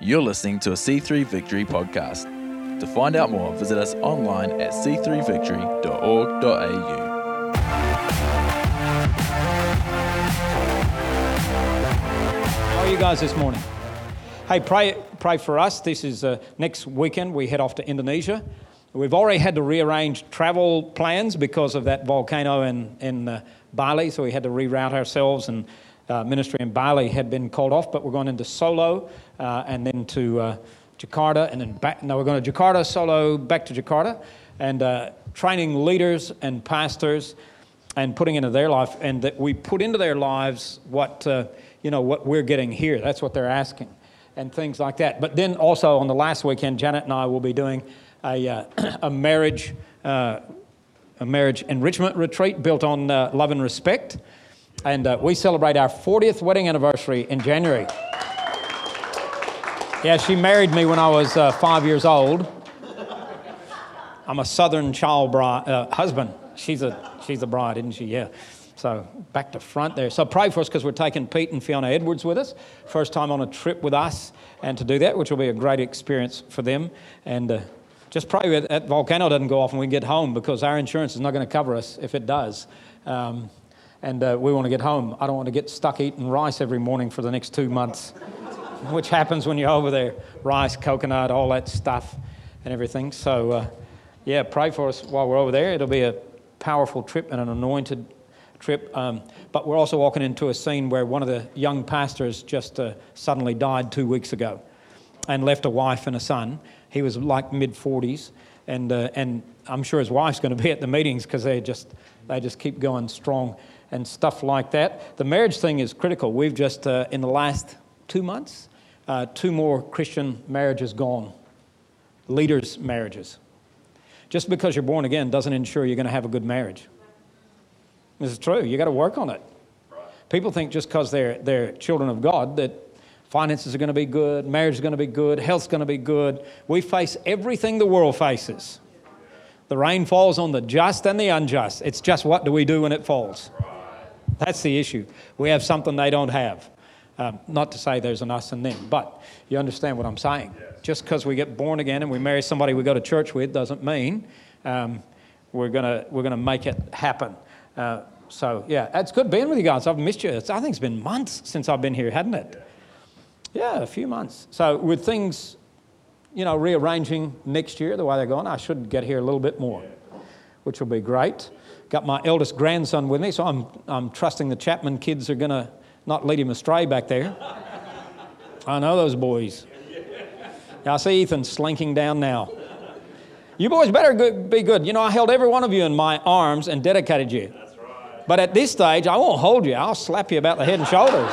You're listening to a C3 Victory podcast. To find out more, visit us online at c3victory.org.au. How are you guys this morning? Hey, pray, pray for us. This is uh, next weekend. We head off to Indonesia. We've already had to rearrange travel plans because of that volcano in, in uh, Bali, so we had to reroute ourselves, and uh, ministry in Bali had been called off, but we're going into Solo uh, and then to uh, Jakarta, and then back. No, we're going to Jakarta, Solo, back to Jakarta, and uh, training leaders and pastors and putting into their life, and that we put into their lives what, you know, what we're getting here. That's what they're asking, and things like that. But then also on the last weekend, Janet and I will be doing a, uh, a marriage. Uh, a marriage enrichment retreat built on uh, love and respect. And uh, we celebrate our 40th wedding anniversary in January. Yeah, she married me when I was uh, five years old. I'm a Southern child bride, uh, husband. She's a, she's a bride, isn't she? Yeah. So back to front there. So pray for us because we're taking Pete and Fiona Edwards with us. First time on a trip with us, and to do that, which will be a great experience for them. And uh, just pray that that volcano doesn't go off and we get home because our insurance is not going to cover us if it does. Um, and uh, we want to get home. I don't want to get stuck eating rice every morning for the next two months, which happens when you're over there rice, coconut, all that stuff, and everything. So, uh, yeah, pray for us while we're over there. It'll be a powerful trip and an anointed trip. Um, but we're also walking into a scene where one of the young pastors just uh, suddenly died two weeks ago and left a wife and a son. He was like mid 40s, and, uh, and I'm sure his wife's going to be at the meetings because they just, they just keep going strong and stuff like that. The marriage thing is critical. We've just, uh, in the last two months, uh, two more Christian marriages gone, leaders' marriages. Just because you're born again doesn't ensure you're going to have a good marriage. This is true. You got to work on it. People think just because they're, they're children of God that finances are going to be good, marriage is going to be good, health's going to be good. We face everything the world faces. The rain falls on the just and the unjust. It's just what do we do when it falls? That's the issue. We have something they don't have. Um, not to say there's an us and them, but you understand what I'm saying. Just because we get born again and we marry somebody we go to church with doesn't mean um, we're going we're gonna make it happen. Uh, so, yeah, it's good being with you guys. I've missed you. It's, I think it's been months since I've been here, hadn't it? Yeah, a few months. So, with things, you know, rearranging next year the way they're going, I should get here a little bit more, which will be great. Got my eldest grandson with me, so I'm, I'm trusting the Chapman kids are going to not lead him astray back there. I know those boys. I see Ethan slinking down now. You boys better be good. You know, I held every one of you in my arms and dedicated you. That's right. But at this stage, I won't hold you. I'll slap you about the head and shoulders.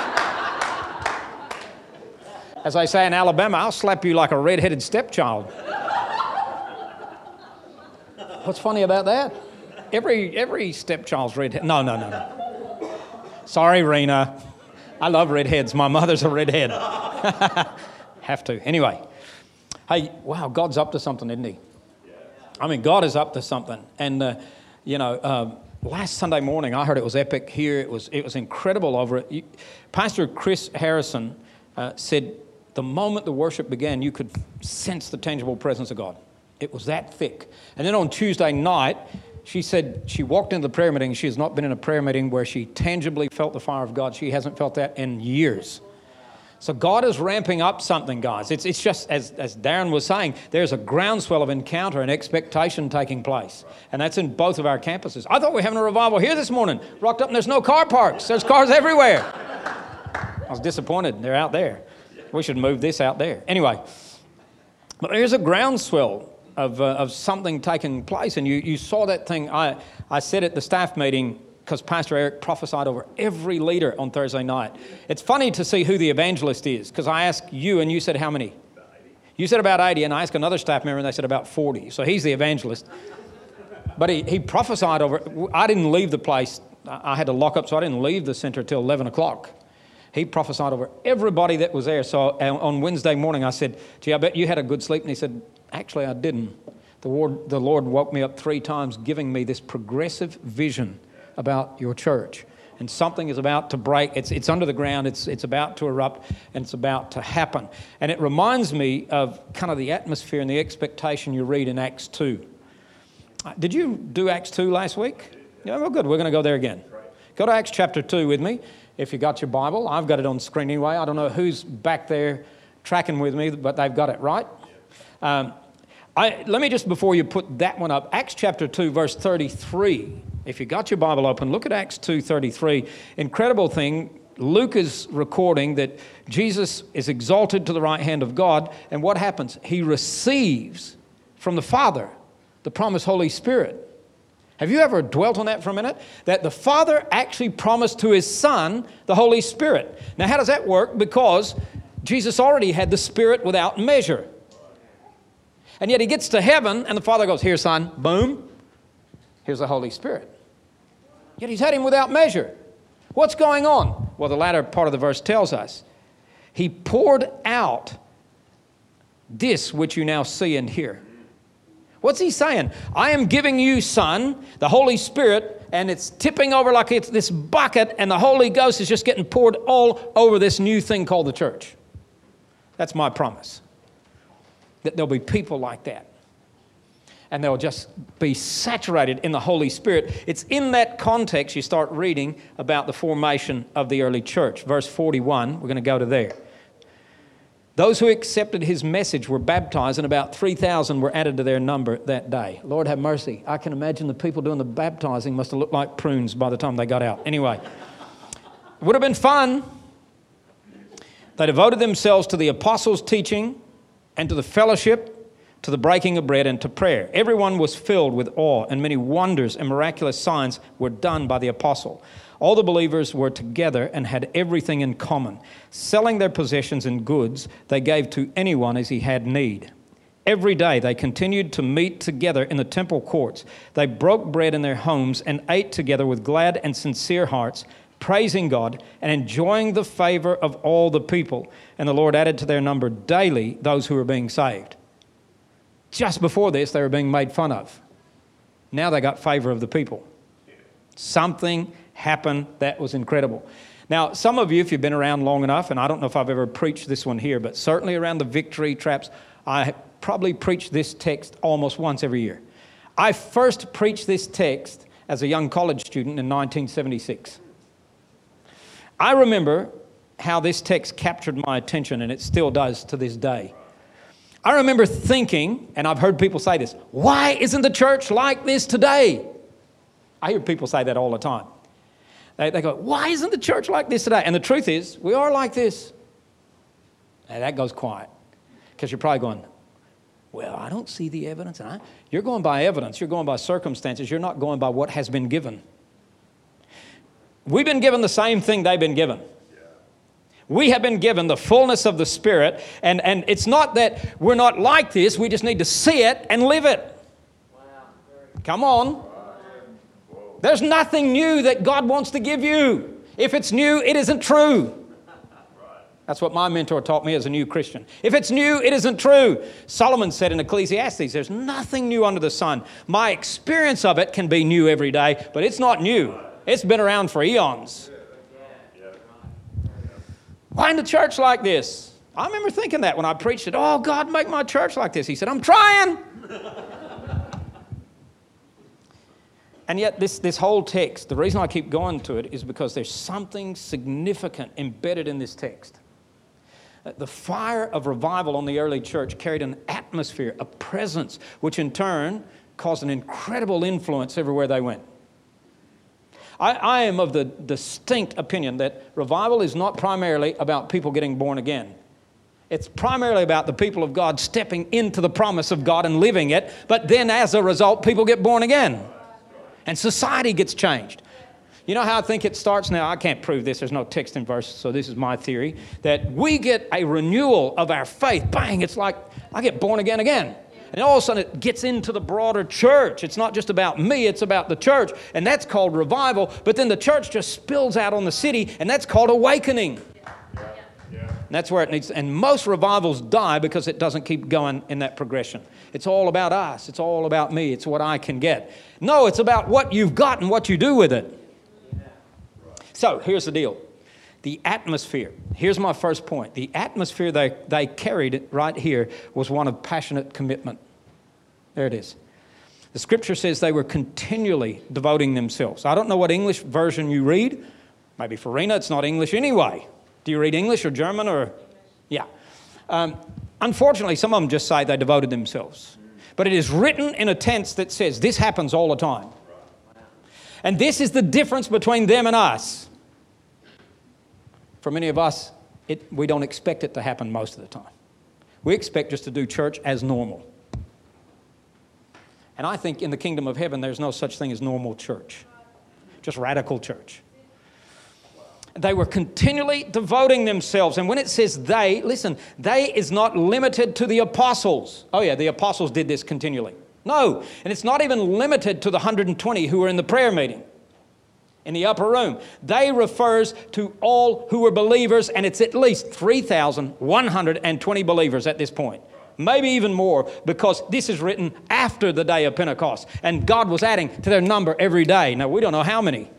As they say in Alabama, I'll slap you like a red-headed stepchild. What's funny about that? Every every stepchild's redhead. No, no, no, no. Sorry, Rena. I love redheads. My mother's a redhead. Have to. Anyway. Hey, wow, God's up to something, isn't he? I mean, God is up to something. And, uh, you know, uh, last Sunday morning, I heard it was epic here. It was, it was incredible over it. You, Pastor Chris Harrison uh, said the moment the worship began, you could sense the tangible presence of God. It was that thick. And then on Tuesday night, she said she walked into the prayer meeting. She has not been in a prayer meeting where she tangibly felt the fire of God. She hasn't felt that in years. So God is ramping up something, guys. It's, it's just, as, as Darren was saying, there's a groundswell of encounter and expectation taking place. And that's in both of our campuses. I thought we were having a revival here this morning. Rocked up and there's no car parks. There's cars everywhere. I was disappointed. They're out there. We should move this out there. Anyway, but there's a groundswell of, uh, of something taking place. And you, you saw that thing. I, I said at the staff meeting, because Pastor Eric prophesied over every leader on Thursday night. It's funny to see who the evangelist is, because I asked you and you said how many? You said about 80, and I asked another staff member and they said about 40. So he's the evangelist. But he, he prophesied over, I didn't leave the place. I had to lock up, so I didn't leave the center till 11 o'clock. He prophesied over everybody that was there. So uh, on Wednesday morning, I said, Gee, I bet you had a good sleep. And he said, Actually, I didn't. The Lord, the Lord woke me up three times, giving me this progressive vision about your church. and something is about to break. It's, it's under the ground, it's, it's about to erupt, and it's about to happen. And it reminds me of kind of the atmosphere and the expectation you read in Acts 2. Uh, did you do Acts 2 last week? Yeah, well, good. We're going to go there again. Go to Acts chapter 2 with me if you got your Bible. I've got it on screen anyway. I don't know who's back there tracking with me, but they've got it right. Um, I, let me just, before you put that one up, Acts chapter 2, verse 33. If you got your Bible open, look at Acts 2, 33. Incredible thing. Luke is recording that Jesus is exalted to the right hand of God, and what happens? He receives from the Father the promised Holy Spirit. Have you ever dwelt on that for a minute? That the Father actually promised to His Son the Holy Spirit. Now, how does that work? Because Jesus already had the Spirit without measure. And yet He gets to heaven, and the Father goes, Here, Son, boom, here's the Holy Spirit. Yet He's had Him without measure. What's going on? Well, the latter part of the verse tells us He poured out this which you now see and hear. What's he saying? I am giving you, son, the Holy Spirit, and it's tipping over like it's this bucket, and the Holy Ghost is just getting poured all over this new thing called the church. That's my promise. That there'll be people like that. And they'll just be saturated in the Holy Spirit. It's in that context you start reading about the formation of the early church. Verse 41, we're going to go to there. Those who accepted his message were baptized, and about 3,000 were added to their number that day. Lord have mercy. I can imagine the people doing the baptizing must have looked like prunes by the time they got out. Anyway, it would have been fun. They devoted themselves to the apostles' teaching and to the fellowship, to the breaking of bread, and to prayer. Everyone was filled with awe, and many wonders and miraculous signs were done by the apostle. All the believers were together and had everything in common. Selling their possessions and goods, they gave to anyone as he had need. Every day they continued to meet together in the temple courts. They broke bread in their homes and ate together with glad and sincere hearts, praising God and enjoying the favor of all the people. And the Lord added to their number daily those who were being saved. Just before this, they were being made fun of. Now they got favor of the people. Something happened that was incredible. Now, some of you, if you've been around long enough, and I don't know if I've ever preached this one here, but certainly around the victory traps, I probably preach this text almost once every year. I first preached this text as a young college student in 1976. I remember how this text captured my attention, and it still does to this day. I remember thinking, and I've heard people say this, why isn't the church like this today? I hear people say that all the time. They, they go, Why isn't the church like this today? And the truth is, we are like this. And that goes quiet because you're probably going, Well, I don't see the evidence. You're going by evidence, you're going by circumstances, you're not going by what has been given. We've been given the same thing they've been given. We have been given the fullness of the Spirit, and, and it's not that we're not like this, we just need to see it and live it. Come on. There's nothing new that God wants to give you. If it's new, it isn't true. That's what my mentor taught me as a new Christian. If it's new, it isn't true. Solomon said in Ecclesiastes, there's nothing new under the sun. My experience of it can be new every day, but it's not new. It's been around for eons. Why in the church like this? I remember thinking that when I preached it. Oh, God, make my church like this. He said, I'm trying. And yet, this, this whole text, the reason I keep going to it is because there's something significant embedded in this text. Uh, the fire of revival on the early church carried an atmosphere, a presence, which in turn caused an incredible influence everywhere they went. I, I am of the distinct opinion that revival is not primarily about people getting born again. It's primarily about the people of God stepping into the promise of God and living it, but then as a result, people get born again and society gets changed. You know how I think it starts now? I can't prove this, there's no text and verse, so this is my theory that we get a renewal of our faith. Bang, it's like I get born again again. And all of a sudden it gets into the broader church. It's not just about me, it's about the church. And that's called revival. But then the church just spills out on the city, and that's called awakening. And that's where it needs, and most revivals die because it doesn't keep going in that progression. It's all about us, it's all about me, it's what I can get. No, it's about what you've got and what you do with it. So here's the deal the atmosphere. Here's my first point. The atmosphere they, they carried right here was one of passionate commitment. There it is. The scripture says they were continually devoting themselves. I don't know what English version you read. Maybe Farina, it's not English anyway. Do you read English or German or? Yeah. Um, unfortunately, some of them just say they devoted themselves. But it is written in a tense that says this happens all the time. And this is the difference between them and us. For many of us, it, we don't expect it to happen most of the time. We expect just to do church as normal. And I think in the kingdom of heaven, there's no such thing as normal church, just radical church. They were continually devoting themselves. And when it says they, listen, they is not limited to the apostles. Oh, yeah, the apostles did this continually. No, and it's not even limited to the 120 who were in the prayer meeting in the upper room. They refers to all who were believers, and it's at least 3,120 believers at this point maybe even more, because this is written after the day of Pentecost. And God was adding to their number every day. Now, we don't know how many.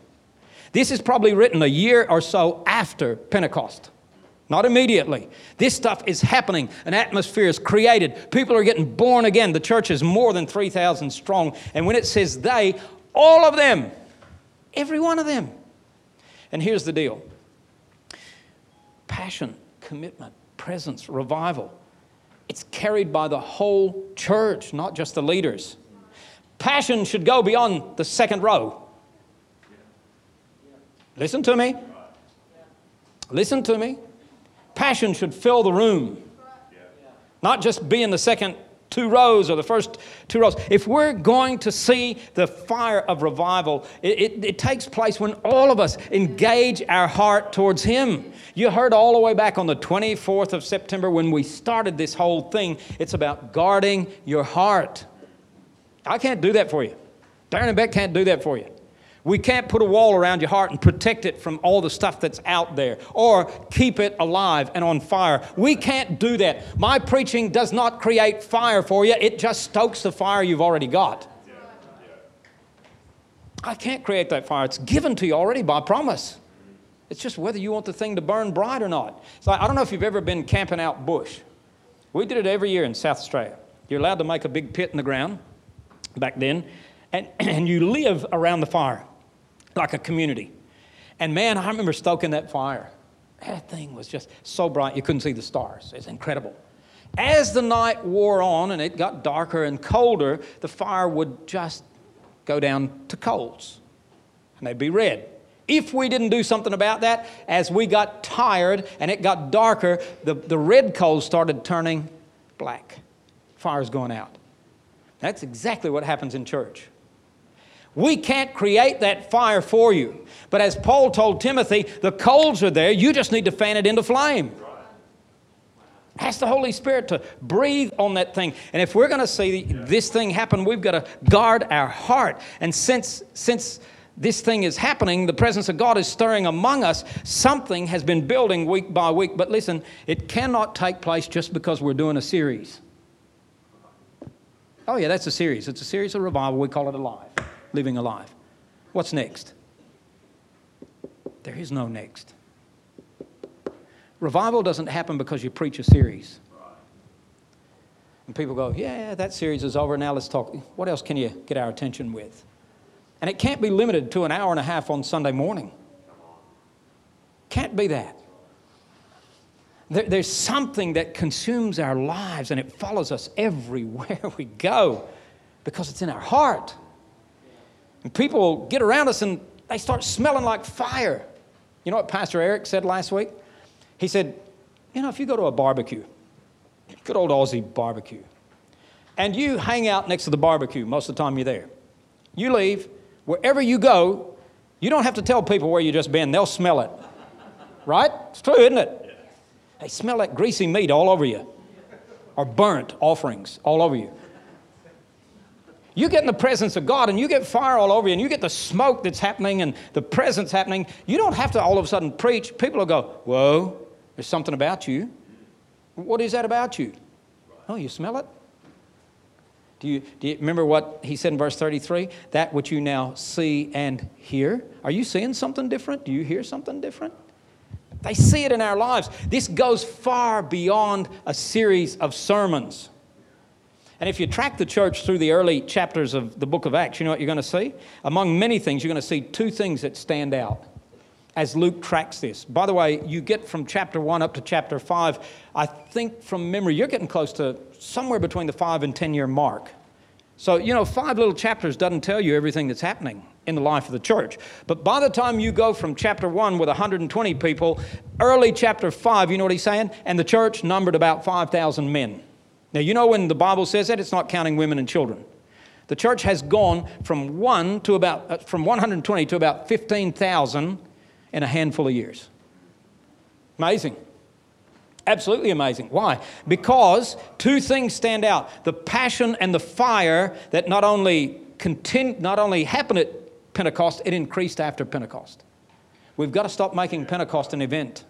This is probably written a year or so after Pentecost, not immediately. This stuff is happening. An atmosphere is created. People are getting born again. The church is more than 3,000 strong. And when it says they, all of them, every one of them. And here's the deal passion, commitment, presence, revival it's carried by the whole church, not just the leaders. Passion should go beyond the second row. Listen to me. Listen to me. Passion should fill the room, not just be in the second two rows or the first two rows. If we're going to see the fire of revival, it, it, it, takes place when all of us engage our heart towards Him. You heard all the way back on the 24th of September when we started this whole thing, it's about guarding your heart. I can't do that for you. Darren and Beck can't do that for you. We can't put a wall around your heart and protect it from all the stuff that's out there or keep it alive and on fire. We can't do that. My preaching does not create fire for you, it just stokes the fire you've already got. I can't create that fire. It's given to you already by promise. It's just whether you want the thing to burn bright or not. So I don't know if you've ever been camping out bush. We did it every year in South Australia. You're allowed to make a big pit in the ground back then, and, and you live around the fire like a community. And man, I remember stoking that fire. That thing was just so bright you couldn't see the stars. It's incredible. As the night wore on and it got darker and colder, the fire would just go down to coals and they'd be red. If we didn't do something about that, as we got tired and it got darker, the, the red coals started turning black. Fire's going out. That's exactly what happens in church. We can't create that fire for you. But as Paul told Timothy, the coals are there, you just need to fan it into flame. Ask the Holy Spirit to breathe on that thing. And if we're going to see this thing happen, we've got to guard our heart. And since, since this thing is happening, the presence of God is stirring among us, something has been building week by week. But listen, it cannot take place just because we're doing a series. Oh, yeah, that's a series. It's a series of revival. We call it Alive living alive. What's next? There is no next. Revival doesn't happen because you preach a series. And people go, yeah, that series is over. Now let's talk. What else can you get our attention with? And it can't be limited to an hour and a half on Sunday morning. Can't be that. There, there's something that consumes our lives and it follows us everywhere we go because it's in our heart. And people get around us and they start smelling like fire. You know what Pastor Eric said last week? He said, You know, if you go to a barbecue, good old Aussie barbecue, and you hang out next to the barbecue most of the time you're there, you leave, wherever you go, you don't have to tell people where you just been, they'll smell it. Right? It's true, isn't it? They smell that greasy meat all over you, or burnt offerings all over you. You get in the presence of God and you get fire all over you and you get the smoke that's happening and the presence happening. You don't have to all of a sudden preach. People will go, Whoa, there's something about you. What is that about you? Oh, you smell it? Do you, do you remember what he said in verse 33? That which you now see and hear. Are you seeing something different? Do you hear something different? They see it in our lives. This goes far beyond a series of sermons. And if you track the church through the early chapters of the book of Acts, you know what you're going to see? Among many things, you're going to see two things that stand out as Luke tracks this. By the way, you get from chapter 1 up to chapter 5, I think from memory, you're getting close to somewhere between the 5 and 10 year mark. So, you know, five little chapters doesn't tell you everything that's happening in the life of the church. But by the time you go from chapter 1 with 120 people, early chapter 5, you know what he's saying? And the church numbered about 5,000 men. Now, you know when the Bible says that, it's not counting women and children. The church has gone from 1 to about uh, from 120 to about 15,000 in a handful of years. Amazing. Absolutely amazing. Why? Because two things stand out the passion and the fire that not only, continue, not only happened at Pentecost, it increased after Pentecost. We've got to stop making Pentecost an event.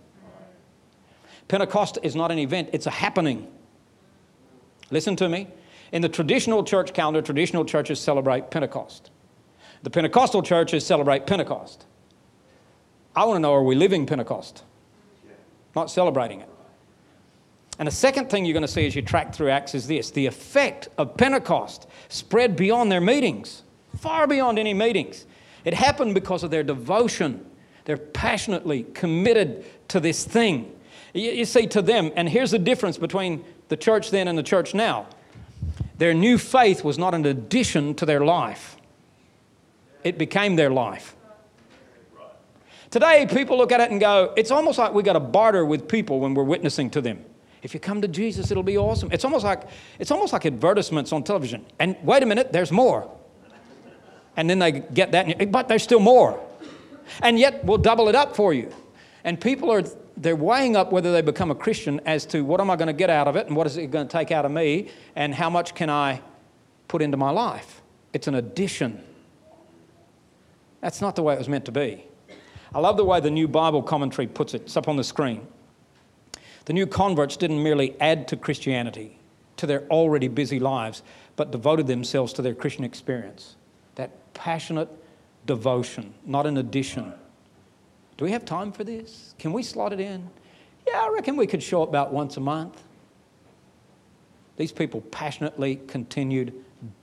Pentecost is not an event, it's a happening. Listen to me. In the traditional church calendar, traditional churches celebrate Pentecost. The Pentecostal churches celebrate Pentecost. I want to know are we living Pentecost? Not celebrating it. And the second thing you're going to see as you track through Acts is this the effect of Pentecost spread beyond their meetings, far beyond any meetings. It happened because of their devotion. They're passionately committed to this thing. You, see, to them, and here's the difference between the church then and the church now their new faith was not an addition to their life, it became their life. Today, people look at it and go, it's almost like we got to barter with people when we're witnessing to them. If you come to Jesus, it'll be awesome. It's almost like, it's almost like advertisements on television. And wait a minute, there's more. And then they get that, but there's still more. And yet, we'll double it up for you. And people are, they're weighing up whether they become a Christian as to what am I going to get out of it and what is it going to take out of me and how much can I put into my life. It's an addition. That's not the way it was meant to be. I love the way the New Bible Commentary puts it. It's up on the screen. The new converts didn't merely add to Christianity, to their already busy lives, but devoted themselves to their Christian experience. That passionate devotion, not an addition. Do we have time for this? Can we slot it in? Yeah, I reckon we could show up about once a month. These people passionately continued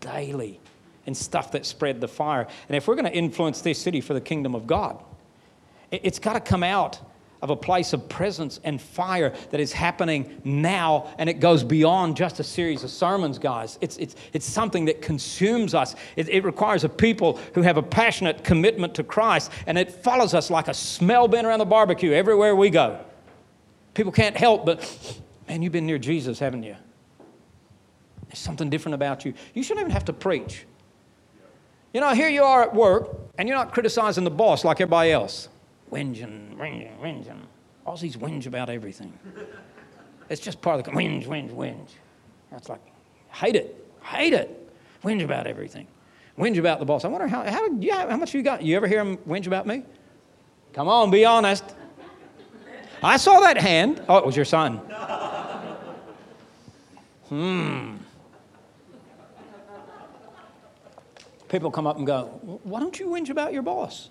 daily in stuff that spread the fire. And if we're going to influence this city for the kingdom of God, it's got to come out of a place of presence and fire that is happening now, and it goes beyond just a series of sermons, guys. It's, it's, it's something that consumes us. It, it requires a people who have a passionate commitment to Christ, and it follows us like a smell bin around the barbecue everywhere we go. People can't help but, man, you've been near Jesus, haven't you? There's something different about you. You shouldn't even have to preach. You know, here you are at work, and you're not criticizing the boss like everybody else whinging, whinging, whinging. Aussies whinge about everything. It's just part of the whinge, whinge, whinge. That's like, hate it, hate it. Whinge about everything. Whinge about the boss. I wonder how, how, you, how much you got. You ever hear him whinge about me? Come on, be honest. I saw that hand. Oh, it was your son. Hmm. People come up and go, Why don't you whinge about your boss?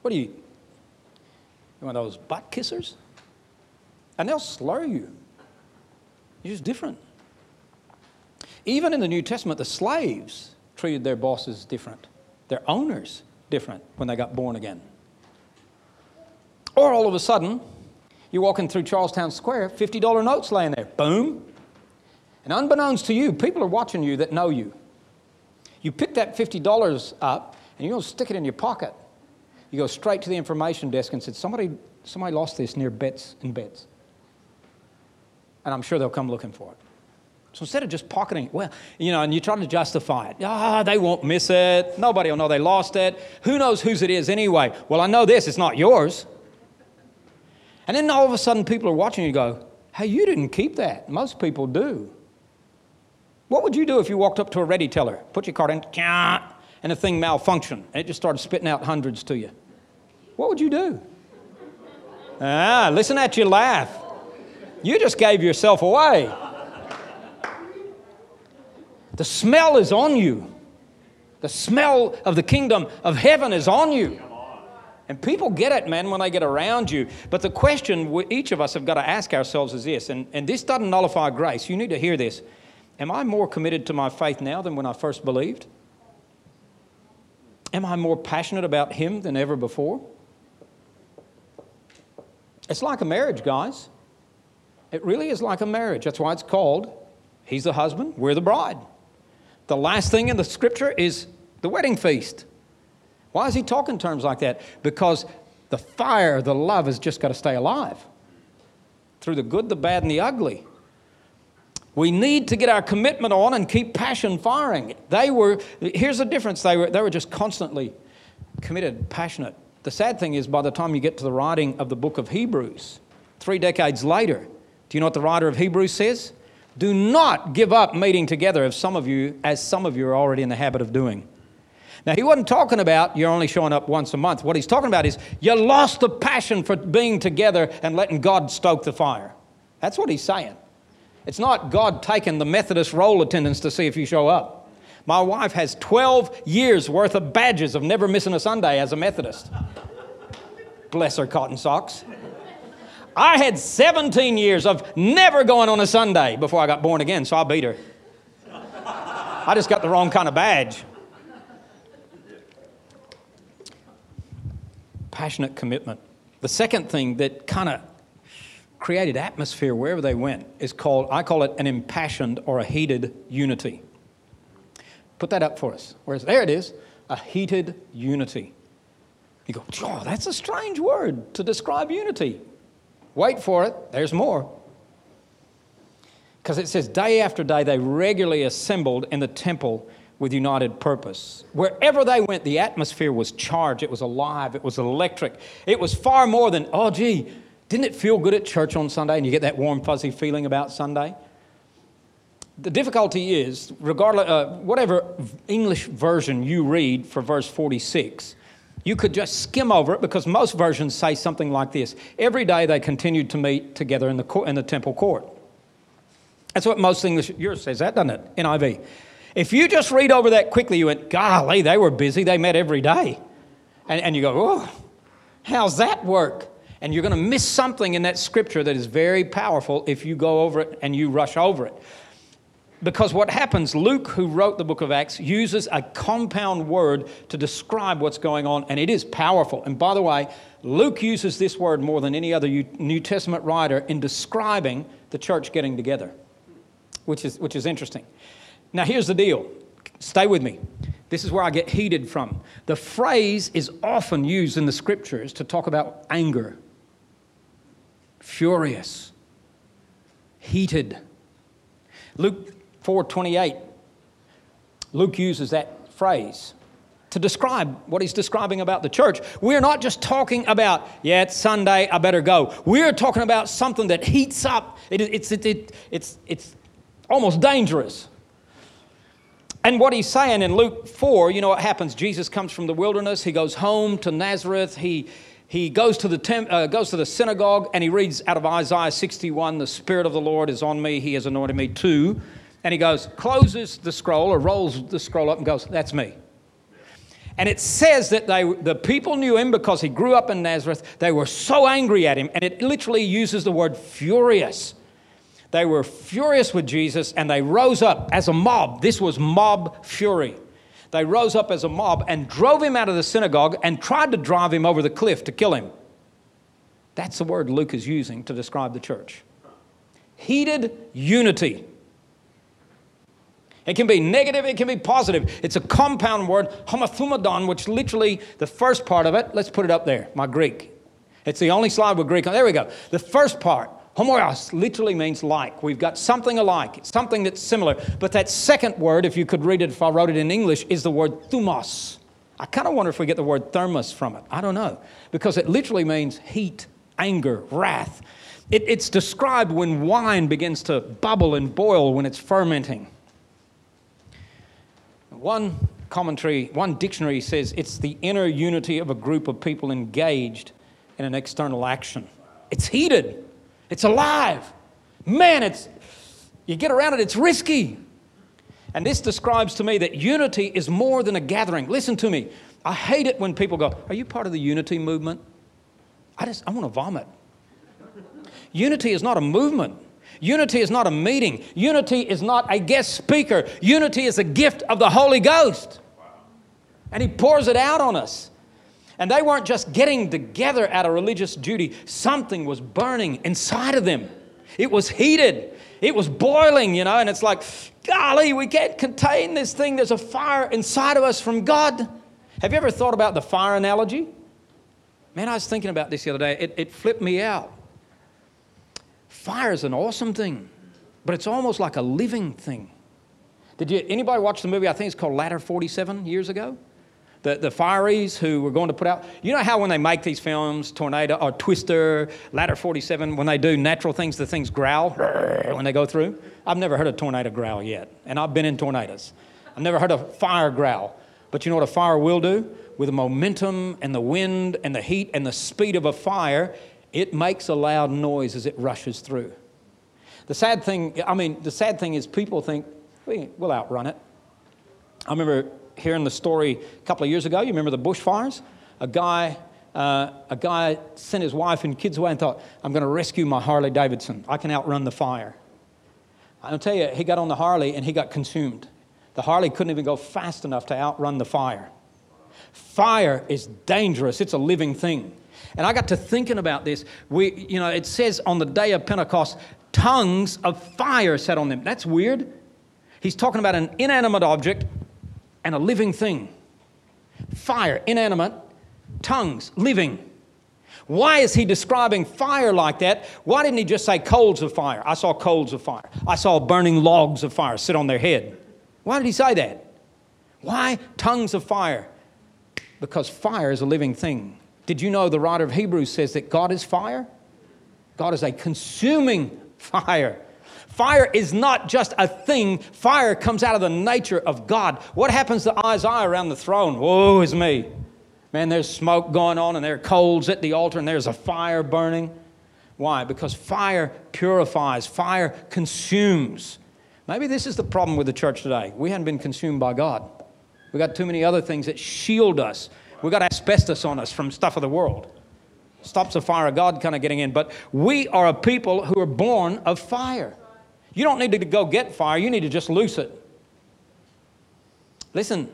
What are you, one of those butt kissers? And they'll slur you. You're just different. Even in the New Testament, the slaves treated their bosses different, their owners different when they got born again. Or all of a sudden, you're walking through Charlestown Square, $50 notes laying there. Boom. And unbeknownst to you, people are watching you that know you. You pick that $50 up and you go stick it in your pocket. You go straight to the information desk and said, somebody, somebody lost this near Betts and Betts. And I'm sure they'll come looking for it. So instead of just pocketing it, well, you know, and you're trying to justify it. Ah, they won't miss it. Nobody will know they lost it. Who knows whose it is anyway? Well, I know this, it's not yours. And then all of a sudden people are watching you go, hey, you didn't keep that. Most people do. What would you do if you walked up to a ready teller, put your card in, and the thing malfunctioned, and it just started spitting out hundreds to you? What would you do? Ah, listen at you laugh. You just gave yourself away. The smell is on you. The smell of the kingdom of heaven is on you. And people get it, man, when they get around you. But the question each of us have got to ask ourselves is this, and, and this doesn't nullify grace. You need to hear this. Am I more committed to my faith now than when I first believed? Am I more passionate about Him than ever before? It's like a marriage, guys. It really is like a marriage. That's why it's called He's the husband, we're the bride. The last thing in the scripture is the wedding feast. Why is he talking terms like that? Because the fire, the love has just got to stay alive through the good, the bad, and the ugly. We need to get our commitment on and keep passion firing. They were, here's the difference, they were, they were just constantly committed, passionate. The sad thing is, by the time you get to the writing of the book of Hebrews, three decades later, do you know what the writer of Hebrews says? Do not give up meeting together as some of you, as some of you are already in the habit of doing. Now, he wasn't talking about you're only showing up once a month. What he's talking about is you lost the passion for being together and letting God stoke the fire. That's what he's saying. It's not God taking the Methodist roll attendance to see if you show up. My wife has 12 years worth of badges of never missing a Sunday as a Methodist. Bless her cotton socks. I had 17 years of never going on a Sunday before I got born again, so I beat her. I just got the wrong kind of badge. Passionate commitment. The second thing that kind of created atmosphere wherever they went is called, I call it an impassioned or a heated unity. Put that up for us. Whereas there it is, a heated unity. You go, oh, that's a strange word to describe unity. Wait for it, there's more. Because it says, day after day, they regularly assembled in the temple with united purpose. Wherever they went, the atmosphere was charged, it was alive, it was electric. It was far more than, oh, gee, didn't it feel good at church on Sunday? And you get that warm, fuzzy feeling about Sunday. The difficulty is, regardless, uh, whatever English version you read for verse 46, you could just skim over it because most versions say something like this Every day they continued to meet together in the, court, in the temple court. That's what most English, yours says that, doesn't it? NIV. If you just read over that quickly, you went, golly, they were busy, they met every day. And, and you go, oh, how's that work? And you're going to miss something in that scripture that is very powerful if you go over it and you rush over it. Because what happens, Luke, who wrote the book of Acts, uses a compound word to describe what's going on, and it is powerful. And by the way, Luke uses this word more than any other New Testament writer in describing the church getting together, which is, which is interesting. Now, here's the deal stay with me. This is where I get heated from. The phrase is often used in the scriptures to talk about anger, furious, heated. Luke 4:28. Luke uses that phrase to describe what he's describing about the church. We're not just talking about, yeah, it's Sunday, I better go. We're talking about something that heats up. It, it's, it, it, it's, it's almost dangerous. And what he's saying in Luke 4, you know what happens? Jesus comes from the wilderness, he goes home to Nazareth, he, he goes, to the temp, uh, goes to the synagogue, and he reads out of Isaiah 61 The Spirit of the Lord is on me, he has anointed me too and he goes, closes the scroll or rolls the scroll up and goes, That's me. And it says that they, the people knew him because he grew up in Nazareth. They were so angry at him, and it literally uses the word furious. They were furious with Jesus and they rose up as a mob. This was mob fury. They rose up as a mob and drove him out of the synagogue and tried to drive him over the cliff to kill him. That's the word Luke is using to describe the church. Heated unity. It can be negative, it can be positive. It's a compound word, homothumadon, which literally, the first part of it, let's put it up there, my Greek. It's the only slide with Greek on. There we go. The first part, homoios, literally means like. We've got something alike, something that's similar. But that second word, if you could read it, if I wrote it in English, is the word thumos. I kind of wonder if we get the word thermos from it. I don't know. Because it literally means heat, anger, wrath. It, it's described when wine begins to bubble and boil when it's fermenting. One commentary, one dictionary says it's the inner unity of a group of people engaged in an external action. It's heated, it's alive. Man, it's, you get around it, it's risky. And this describes to me that unity is more than a gathering. Listen to me. I hate it when people go, Are you part of the unity movement? I just, I want to vomit. Unity is not a movement. Unity is not a meeting. Unity is not a guest speaker. Unity is a gift of the Holy Ghost. And He pours it out on us. And they weren't just getting together out of religious duty, something was burning inside of them. It was heated, it was boiling, you know, and it's like, golly, we can't contain this thing. There's a fire inside of us from God. Have you ever thought about the fire analogy? Man, I was thinking about this the other day. It, it flipped me out. Fire is an awesome thing, but it's almost like a living thing. Did you, anybody watch the movie? I think it's called Ladder 47 years ago the, the fireys who were going to put out. You know how when they make these films, Tornado or Twister, Ladder 47, when they do natural things, the things growl when they go through? I've never heard a tornado growl yet, and I've been in tornadoes. I've never heard a fire growl. But you know what a fire will do? With the momentum and the wind and the heat and the speed of a fire, it makes a loud noise as it rushes through. The sad thing, I mean, the sad thing is people think, we'll outrun it. I remember hearing the story a couple of years ago. You remember the bushfires? A guy, uh, a guy sent his wife and kids away and thought, I'm going to rescue my Harley Davidson. I can outrun the fire. I'll tell you, he got on the Harley and he got consumed. The Harley couldn't even go fast enough to outrun the fire. Fire is dangerous, it's a living thing. And I got to thinking about this. We, you know, it says on the day of Pentecost, tongues of fire sat on them. That's weird. He's talking about an inanimate object and a living thing. Fire, inanimate, tongues, living. Why is he describing fire like that? Why didn't he just say coals of fire? I saw coals of fire. I saw burning logs of fire sit on their head. Why did he say that? Why tongues of fire? Because fire is a living thing. Did you know the writer of Hebrews says that God is fire? God is a consuming fire. Fire is not just a thing, fire comes out of the nature of God. What happens to Isaiah around the throne? Woe is me. Man, there's smoke going on, and there are coals at the altar, and there's a fire burning. Why? Because fire purifies, fire consumes. Maybe this is the problem with the church today. We haven't been consumed by God. We got too many other things that shield us. We got asbestos on us from stuff of the world. Stops the fire of God kind of getting in. But we are a people who are born of fire. You don't need to go get fire, you need to just loose it. Listen,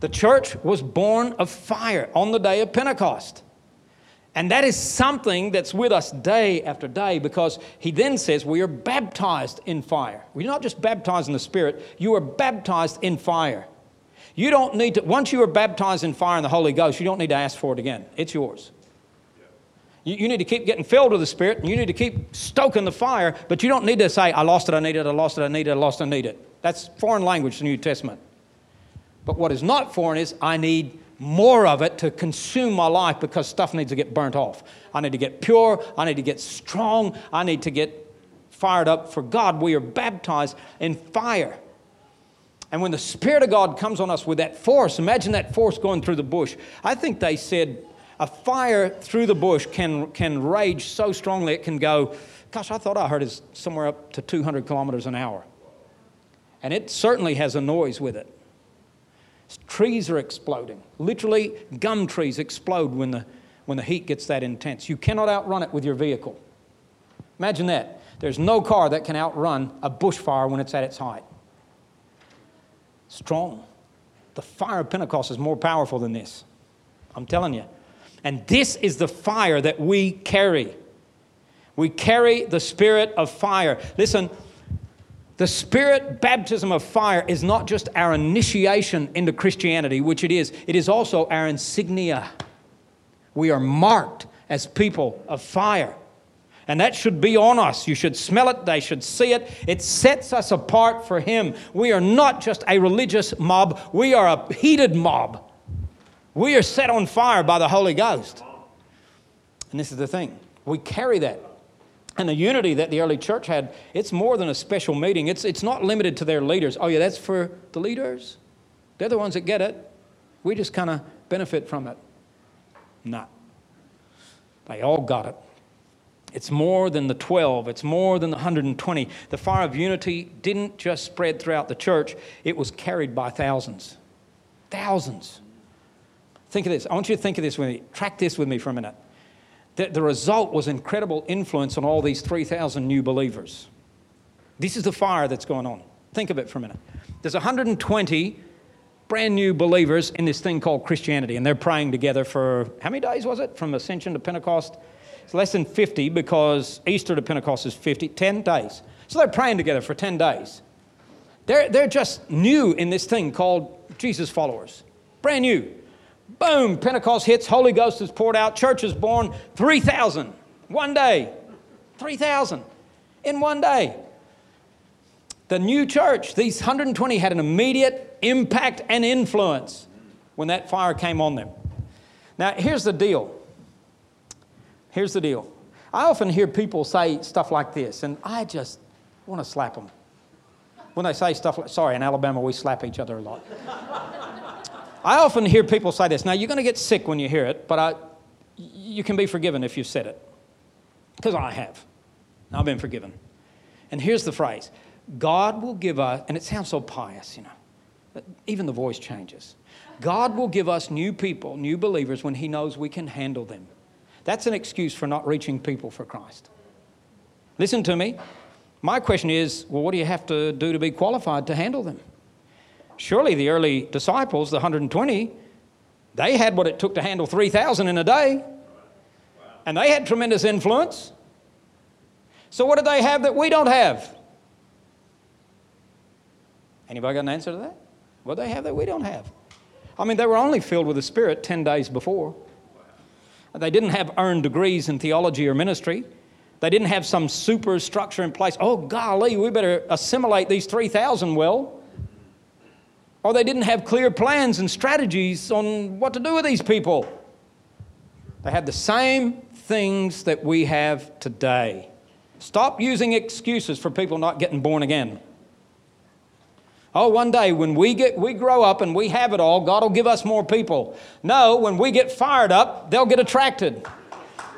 the church was born of fire on the day of Pentecost. And that is something that's with us day after day because he then says we are baptized in fire. We're not just baptized in the Spirit, you are baptized in fire. You don't need to, once you are baptized in fire and the Holy Ghost, you don't need to ask for it again. It's yours. You, you need to keep getting filled with the Spirit, and you need to keep stoking the fire, but you don't need to say, I lost it, I need it, I lost it, I need it, I lost it, I need it. That's foreign language the New Testament. But what is not foreign is, I need more of it to consume my life because stuff needs to get burnt off. I need to get pure, I need to get strong, I need to get fired up for God. We are baptized in fire. And when the Spirit of God comes on us with that force, imagine that force going through the bush. I think they said a fire through the bush can, can rage so strongly it can go, gosh, I thought I heard it somewhere up to 200 kilometers an hour. And it certainly has a noise with it. Trees are exploding. Literally, gum trees explode when the, when the heat gets that intense. You cannot outrun it with your vehicle. Imagine that. There's no car that can outrun a bushfire when it's at its height. Strong. The fire of Pentecost is more powerful than this. I'm telling you. And this is the fire that we carry. We carry the spirit of fire. Listen, the spirit baptism of fire is not just our initiation into Christianity, which it is, it is also our insignia. We are marked as people of fire. And that should be on us. You should smell it, they should see it. It sets us apart for Him. We are not just a religious mob, we are a heated mob. We are set on fire by the Holy Ghost. And this is the thing we carry that. And the unity that the early church had, it's more than a special meeting. It's, it's not limited to their leaders. Oh, yeah, that's for the leaders. They're the ones that get it. We just kind of benefit from it. No. They all got it. It's more than the 12, it's more than the 120. The fire of unity didn't just spread throughout the church, it was carried by thousands. Thousands. Think of this. I want you to think of this with me. Track this with me for a minute. The, the result was incredible influence on all these 3,000 new believers. This is the fire that's going on. Think of it for a minute. There's 120 brand new believers in this thing called Christianity, and they're praying together for how many days was it? From Ascension to Pentecost? It's less than 50 because Easter to Pentecost is 50, 10 days. So they're praying together for 10 days. They're, they're just new in this thing called Jesus followers. Brand new. Boom, Pentecost hits, Holy Ghost is poured out, church is born, 3,000. One day. 3,000 in one day. The new church, these 120 had an immediate impact and influence when that fire came on them. Now, here's the deal. Here's the deal. I often hear people say stuff like this, and I just want to slap them. When they say stuff like, sorry, in Alabama we slap each other a lot. I often hear people say this. Now, you're going to get sick when you hear it, but I, you can be forgiven if you've said it. Because I have. I've been forgiven. And here's the phrase God will give us, and it sounds so pious, you know, even the voice changes. God will give us new people, new believers, when He knows we can handle them. That's an excuse for not reaching people for Christ. Listen to me. My question is well, what do you have to do to be qualified to handle them? Surely the early disciples, the 120, they had what it took to handle 3,000 in a day. And they had tremendous influence. So, what do they have that we don't have? Anybody got an answer to that? What do they have that we don't have? I mean, they were only filled with the Spirit 10 days before. They didn't have earned degrees in theology or ministry. They didn't have some super structure in place. Oh, golly, we better assimilate these 3,000 well. Or they didn't have clear plans and strategies on what to do with these people. They had the same things that we have today. Stop using excuses for people not getting born again. Oh, one day when we get we grow up and we have it all, God will give us more people. No, when we get fired up, they'll get attracted.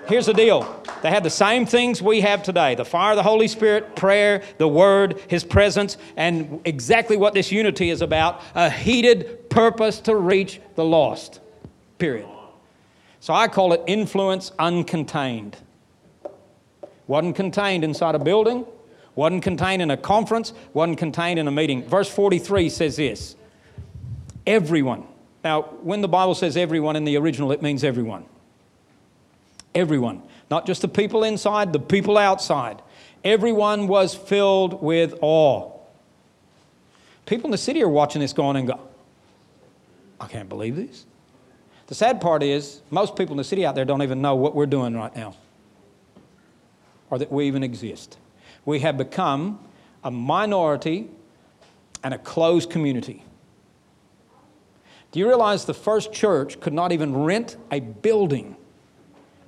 Here's the deal. They had the same things we have today the fire of the Holy Spirit, prayer, the Word, His presence, and exactly what this unity is about a heated purpose to reach the lost. Period. So I call it influence uncontained. Wasn't contained inside a building, wasn't contained in a conference, wasn't contained in a meeting. Verse 43 says this Everyone. Now, when the Bible says everyone in the original, it means everyone. Everyone. Not just the people inside, the people outside. Everyone was filled with awe. People in the city are watching this going and go, I can't believe this. The sad part is, most people in the city out there don't even know what we're doing right now or that we even exist we have become a minority and a closed community. Do you realize the first church could not even rent a building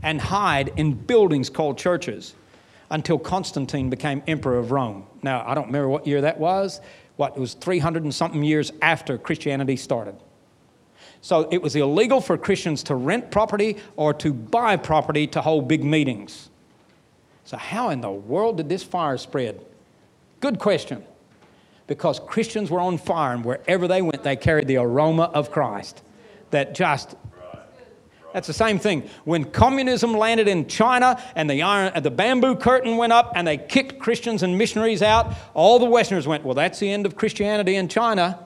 and hide in buildings called churches until Constantine became emperor of Rome? Now, I don't remember what year that was. What, it was 300 and something years after Christianity started. So it was illegal for Christians to rent property or to buy property to hold big meetings. So, how in the world did this fire spread? Good question. Because Christians were on fire, and wherever they went, they carried the aroma of Christ. That just that's the same thing. When communism landed in China and the, iron, the bamboo curtain went up and they kicked Christians and missionaries out, all the Westerners went, Well, that's the end of Christianity in China.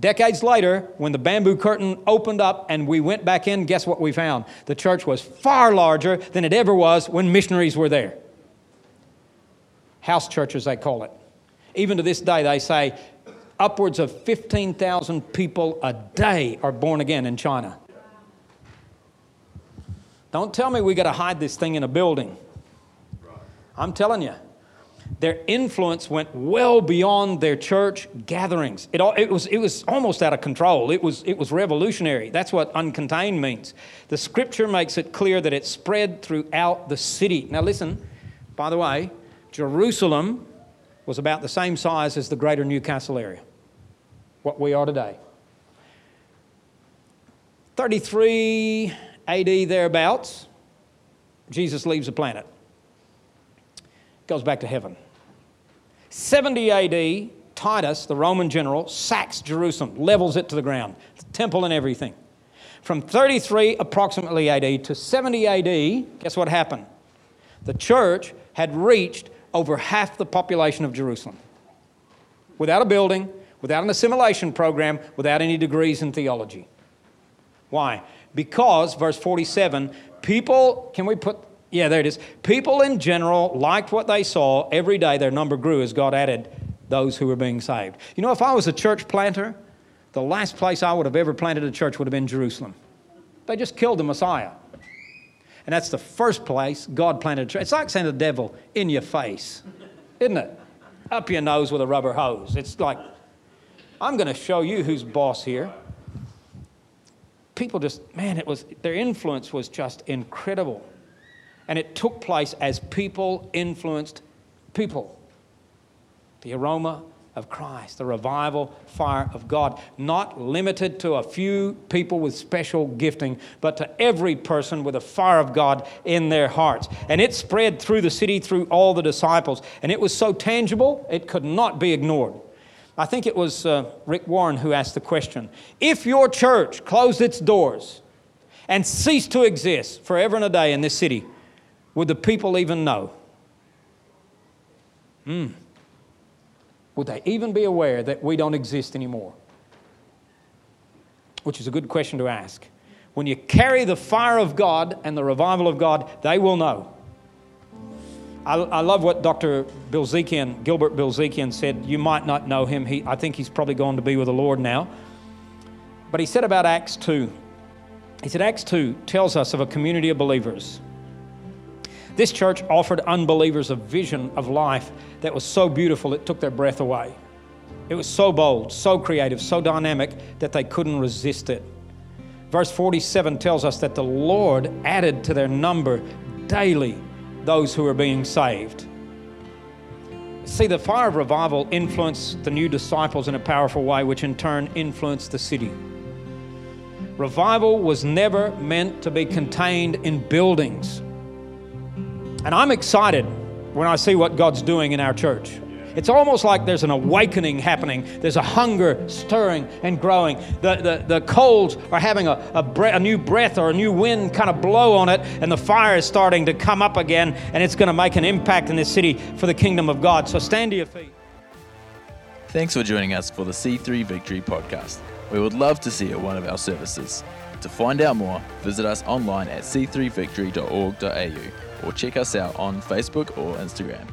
Decades later, when the bamboo curtain opened up and we went back in, guess what we found? The church was far larger than it ever was when missionaries were there. House churches, they call it. Even to this day, they say upwards of 15,000 people a day are born again in China. Don't tell me we got to hide this thing in a building. I'm telling you, their influence went well beyond their church gatherings. It, it, was, it was almost out of control. It was, it was revolutionary. That's what uncontained means. The scripture makes it clear that it spread throughout the city. Now, listen, by the way, Jerusalem was about the same size as the greater Newcastle area, what we are today. 33 AD, thereabouts, Jesus leaves the planet. goes back to heaven. 70 AD, Titus, the Roman general, sacks Jerusalem, levels it to the ground, the temple and everything. From 33 approximately AD to 70 AD, guess what happened? The church had reached over half the population of Jerusalem without a building, without an assimilation program, without any degrees in theology. Why? Because, verse 47, people, can we put, yeah, there it is. People in general liked what they saw. Every day their number grew as God added those who were being saved. You know, if I was a church planter, the last place I would have ever planted a church would have been Jerusalem. They just killed the Messiah. And that's the first place God planted a church. It's like saying the devil, in your face, isn't it? Up your nose with a rubber hose. It's like, I'm going to show you who's boss here. People just, man, it was, their influence was just incredible. And it took place as people influenced people. The aroma of Christ, the revival fire of God, not limited to a few people with special gifting, but to every person with a fire of God in their hearts. And it spread through the city, through all the disciples. And it was so tangible, it could not be ignored. I think it was uh, Rick Warren who asked the question If your church closed its doors and ceased to exist forever and a day in this city, would the people even know? Hmm. Would they even be aware that we don't exist anymore? Which is a good question to ask. When you carry the fire of God and the revival of God, they will know. I, I love what Dr. Bilezikian, Gilbert Bilezikian said. You might not know him. He, I think he's probably gone to be with the Lord now. But he said about Acts 2, he said, Acts 2 tells us of a community of believers this church offered unbelievers a vision of life that was so beautiful it took their breath away. It was so bold, so creative, so dynamic that they couldn't resist it. Verse 47 tells us that the Lord added to their number daily those who were being saved. See, the fire of revival influenced the new disciples in a powerful way, which in turn influenced the city. Revival was never meant to be contained in buildings. And I'm excited when I see what God's doing in our church. It's almost like there's an awakening happening. There's a hunger stirring and growing. The, the, the coals are having a, a, bre- a new breath or a new wind kind of blow on it, and the fire is starting to come up again, and it's going to make an impact in this city for the kingdom of God. So stand to your feet. Thanks for joining us for the C3 Victory podcast. We would love to see you at one of our services. To find out more, visit us online at c3victory.org.au or check us out on Facebook or Instagram.